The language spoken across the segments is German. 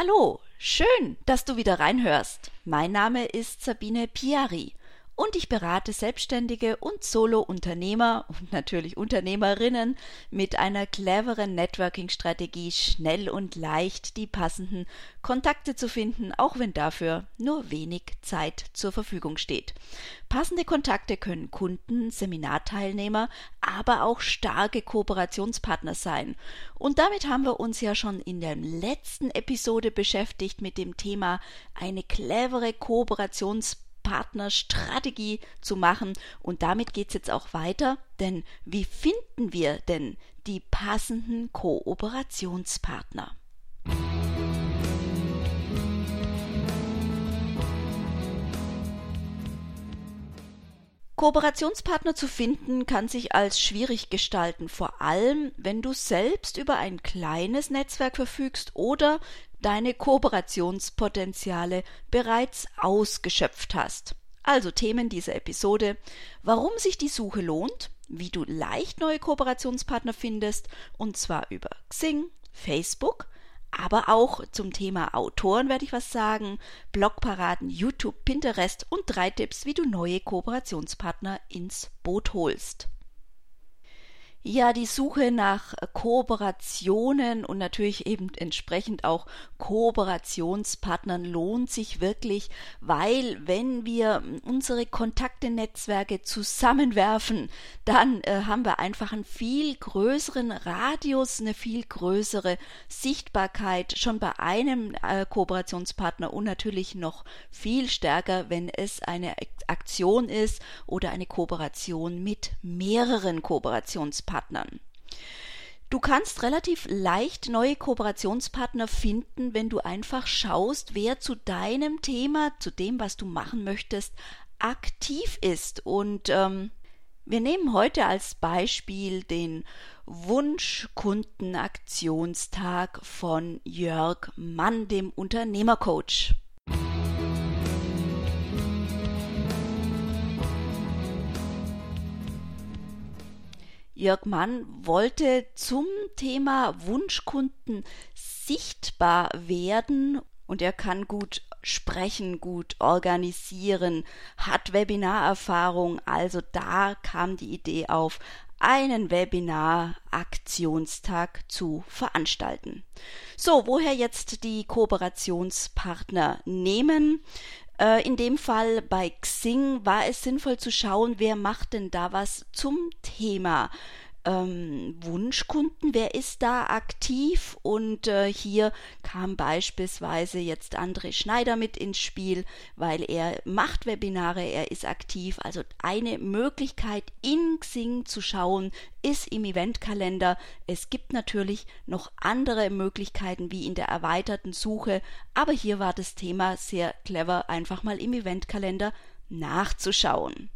Hallo, schön, dass du wieder reinhörst. Mein Name ist Sabine Piari und ich berate Selbstständige und Solo-Unternehmer und natürlich Unternehmerinnen mit einer cleveren Networking-Strategie schnell und leicht die passenden Kontakte zu finden, auch wenn dafür nur wenig Zeit zur Verfügung steht. Passende Kontakte können Kunden, Seminarteilnehmer, aber auch starke Kooperationspartner sein. Und damit haben wir uns ja schon in der letzten Episode beschäftigt mit dem Thema eine clevere Kooperationspartner Partnerstrategie zu machen. Und damit geht es jetzt auch weiter, denn wie finden wir denn die passenden Kooperationspartner? Kooperationspartner zu finden kann sich als schwierig gestalten, vor allem wenn du selbst über ein kleines Netzwerk verfügst oder deine Kooperationspotenziale bereits ausgeschöpft hast. Also Themen dieser Episode, warum sich die Suche lohnt, wie du leicht neue Kooperationspartner findest, und zwar über Xing, Facebook, aber auch zum Thema Autoren werde ich was sagen, Blogparaden, YouTube, Pinterest und drei Tipps, wie du neue Kooperationspartner ins Boot holst. Ja, die Suche nach Kooperationen und natürlich eben entsprechend auch Kooperationspartnern lohnt sich wirklich, weil wenn wir unsere Kontakte-Netzwerke zusammenwerfen, dann äh, haben wir einfach einen viel größeren Radius, eine viel größere Sichtbarkeit schon bei einem äh, Kooperationspartner und natürlich noch viel stärker, wenn es eine Aktion ist oder eine Kooperation mit mehreren Kooperationspartnern. Partnern. Du kannst relativ leicht neue Kooperationspartner finden, wenn du einfach schaust, wer zu deinem Thema, zu dem, was du machen möchtest, aktiv ist. Und ähm, wir nehmen heute als Beispiel den Wunschkundenaktionstag von Jörg Mann, dem Unternehmercoach. Jörg Mann wollte zum Thema Wunschkunden sichtbar werden und er kann gut sprechen, gut organisieren, hat Webinarerfahrung, also da kam die Idee auf, einen Webinar-Aktionstag zu veranstalten. So, woher jetzt die Kooperationspartner nehmen? Äh, in dem Fall bei Xing war es sinnvoll zu schauen, wer macht denn da was zum Thema ähm, Wunschkunden, wer ist da aktiv? Und äh, hier kam beispielsweise jetzt André Schneider mit ins Spiel, weil er macht Webinare, er ist aktiv. Also eine Möglichkeit in Xing zu schauen ist im Eventkalender. Es gibt natürlich noch andere Möglichkeiten wie in der erweiterten Suche, aber hier war das Thema sehr clever, einfach mal im Eventkalender nachzuschauen.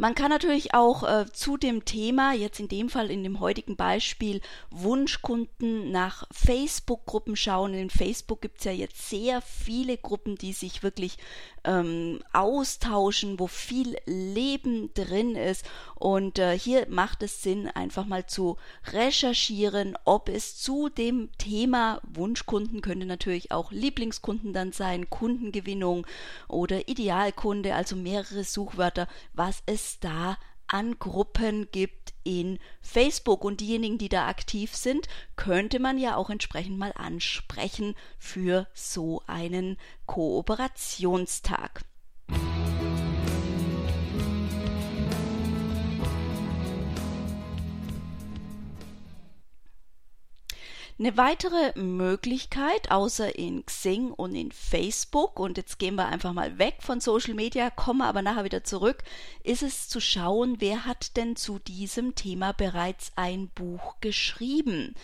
Man kann natürlich auch äh, zu dem Thema, jetzt in dem Fall in dem heutigen Beispiel, Wunschkunden nach Facebook-Gruppen schauen. In Facebook gibt es ja jetzt sehr viele Gruppen, die sich wirklich ähm, austauschen, wo viel Leben drin ist. Und äh, hier macht es Sinn, einfach mal zu recherchieren, ob es zu dem Thema Wunschkunden könnte natürlich auch Lieblingskunden dann sein, Kundengewinnung oder Idealkunde, also mehrere Suchwörter, was es da an Gruppen gibt in Facebook. Und diejenigen, die da aktiv sind, könnte man ja auch entsprechend mal ansprechen für so einen Kooperationstag. Eine weitere Möglichkeit, außer in Xing und in Facebook, und jetzt gehen wir einfach mal weg von Social Media, kommen aber nachher wieder zurück, ist es zu schauen, wer hat denn zu diesem Thema bereits ein Buch geschrieben.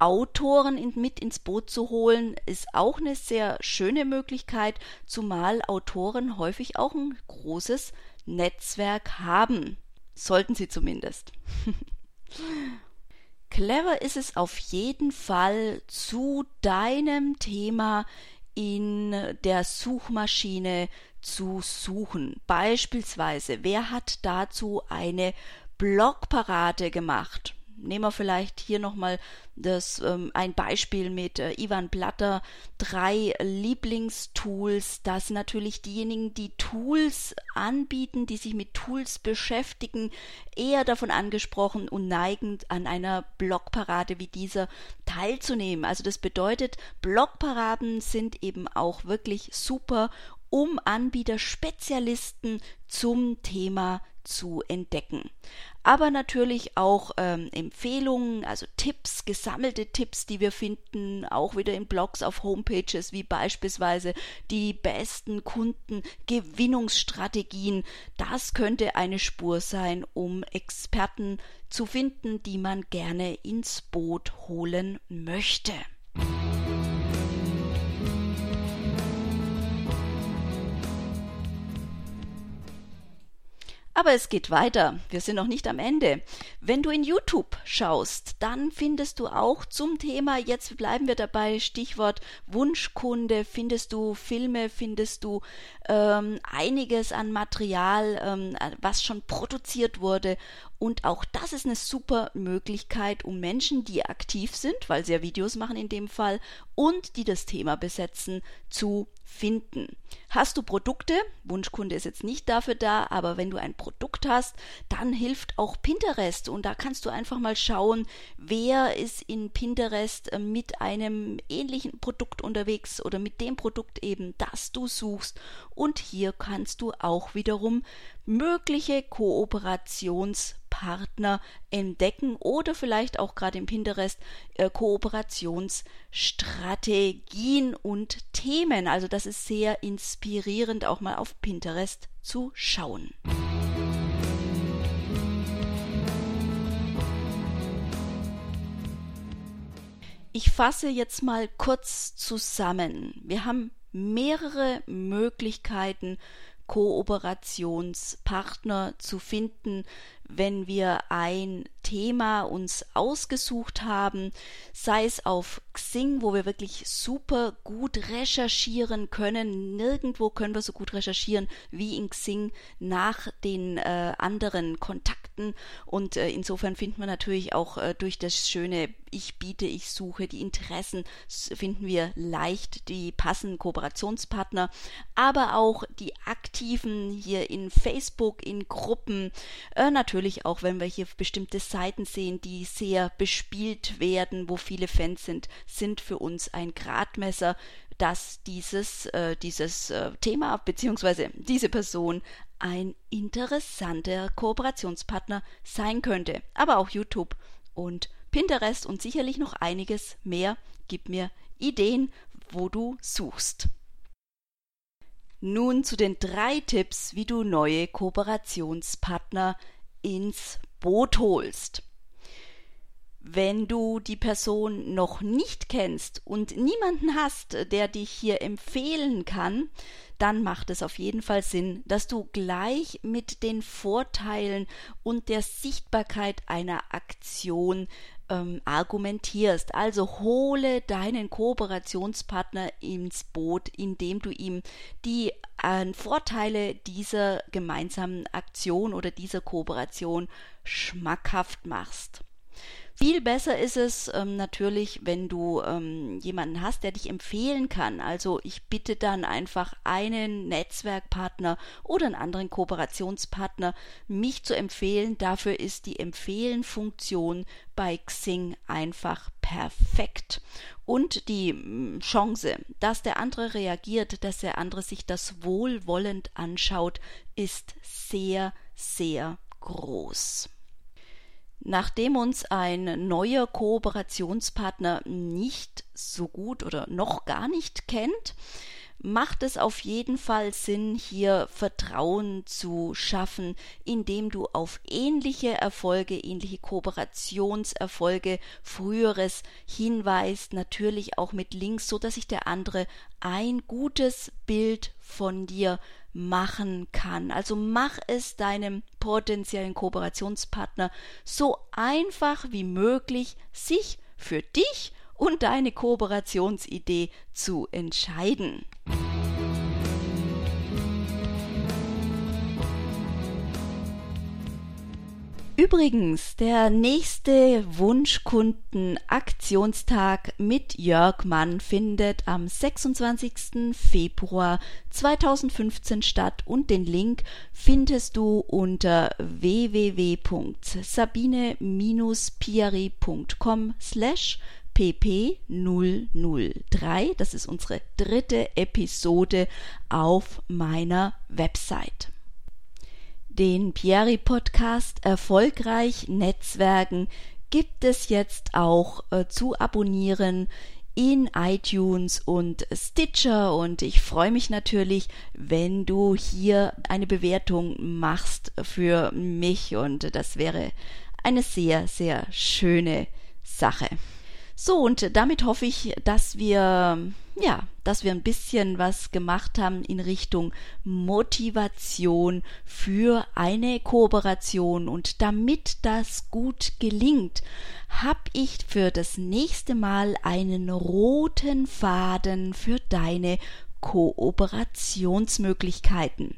Autoren in, mit ins Boot zu holen, ist auch eine sehr schöne Möglichkeit, zumal Autoren häufig auch ein großes Netzwerk haben. Sollten sie zumindest. Clever ist es auf jeden Fall zu deinem Thema in der Suchmaschine zu suchen. Beispielsweise, wer hat dazu eine Blogparade gemacht? Nehmen wir vielleicht hier nochmal das, ähm, ein Beispiel mit äh, Ivan Blatter. Drei Lieblingstools. Das sind natürlich diejenigen, die Tools anbieten, die sich mit Tools beschäftigen, eher davon angesprochen und neigend an einer Blogparade wie dieser teilzunehmen. Also das bedeutet, Blogparaden sind eben auch wirklich super, um Anbieter, Spezialisten zum Thema zu entdecken. Aber natürlich auch ähm, Empfehlungen, also Tipps, gesammelte Tipps, die wir finden, auch wieder in Blogs auf Homepages, wie beispielsweise die besten Kundengewinnungsstrategien. Das könnte eine Spur sein, um Experten zu finden, die man gerne ins Boot holen möchte. Aber es geht weiter. Wir sind noch nicht am Ende. Wenn du in YouTube schaust, dann findest du auch zum Thema, jetzt bleiben wir dabei, Stichwort Wunschkunde, findest du Filme, findest du ähm, einiges an Material, ähm, was schon produziert wurde. Und auch das ist eine super Möglichkeit, um Menschen, die aktiv sind, weil sie ja Videos machen in dem Fall, und die das Thema besetzen, zu finden. Hast du Produkte, Wunschkunde ist jetzt nicht dafür da, aber wenn du ein Produkt hast, dann hilft auch Pinterest. Und da kannst du einfach mal schauen, wer ist in Pinterest äh, mit einem ähnlichen Produkt unterwegs oder mit dem Produkt eben, das du suchst. Und hier kannst du auch wiederum mögliche Kooperationspartner entdecken oder vielleicht auch gerade im Pinterest äh, Kooperationsstrategien und Themen. Also das ist sehr inspirierend, auch mal auf Pinterest zu schauen. Ich fasse jetzt mal kurz zusammen. Wir haben mehrere Möglichkeiten Kooperationspartner zu finden, wenn wir ein Thema uns ausgesucht haben, sei es auf Xing, wo wir wirklich super gut recherchieren können. Nirgendwo können wir so gut recherchieren wie in Xing nach den äh, anderen Kontakten. Und äh, insofern finden wir natürlich auch äh, durch das schöne Ich biete, ich suche, die Interessen finden wir leicht die passenden Kooperationspartner, aber auch die aktiven hier in Facebook, in Gruppen, äh, natürlich auch, wenn wir hier bestimmte Seiten sehen, die sehr bespielt werden, wo viele Fans sind, sind für uns ein Gradmesser, dass dieses, äh, dieses äh, Thema bzw. diese Person ein interessanter Kooperationspartner sein könnte. Aber auch YouTube und Pinterest und sicherlich noch einiges mehr. Gib mir Ideen, wo du suchst. Nun zu den drei Tipps, wie du neue Kooperationspartner ins Boot holst. Wenn du die Person noch nicht kennst und niemanden hast, der dich hier empfehlen kann, dann macht es auf jeden Fall Sinn, dass du gleich mit den Vorteilen und der Sichtbarkeit einer Aktion ähm, argumentierst. Also hole deinen Kooperationspartner ins Boot, indem du ihm die äh, Vorteile dieser gemeinsamen Aktion oder dieser Kooperation schmackhaft machst. Viel besser ist es ähm, natürlich, wenn du ähm, jemanden hast, der dich empfehlen kann. Also ich bitte dann einfach einen Netzwerkpartner oder einen anderen Kooperationspartner, mich zu empfehlen. Dafür ist die Empfehlen-Funktion bei Xing einfach perfekt. Und die mm, Chance, dass der andere reagiert, dass der andere sich das wohlwollend anschaut, ist sehr, sehr groß. Nachdem uns ein neuer Kooperationspartner nicht so gut oder noch gar nicht kennt, macht es auf jeden Fall Sinn, hier Vertrauen zu schaffen, indem du auf ähnliche Erfolge, ähnliche Kooperationserfolge, früheres hinweist, natürlich auch mit Links, so dass sich der andere ein gutes Bild von dir machen kann. Also mach es deinem potenziellen Kooperationspartner so einfach wie möglich, sich für dich und deine Kooperationsidee zu entscheiden. Übrigens, der nächste Wunschkunden-Aktionstag mit Jörg Mann findet am 26. Februar 2015 statt und den Link findest du unter www.sabine-piari.com slash pp003. Das ist unsere dritte Episode auf meiner Website den Pieri Podcast Erfolgreich Netzwerken gibt es jetzt auch äh, zu abonnieren in iTunes und Stitcher und ich freue mich natürlich, wenn du hier eine Bewertung machst für mich und das wäre eine sehr, sehr schöne Sache. So, und damit hoffe ich, dass wir, ja, dass wir ein bisschen was gemacht haben in Richtung Motivation für eine Kooperation. Und damit das gut gelingt, habe ich für das nächste Mal einen roten Faden für deine Kooperationsmöglichkeiten.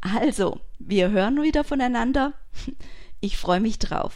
Also, wir hören wieder voneinander. Ich freue mich drauf.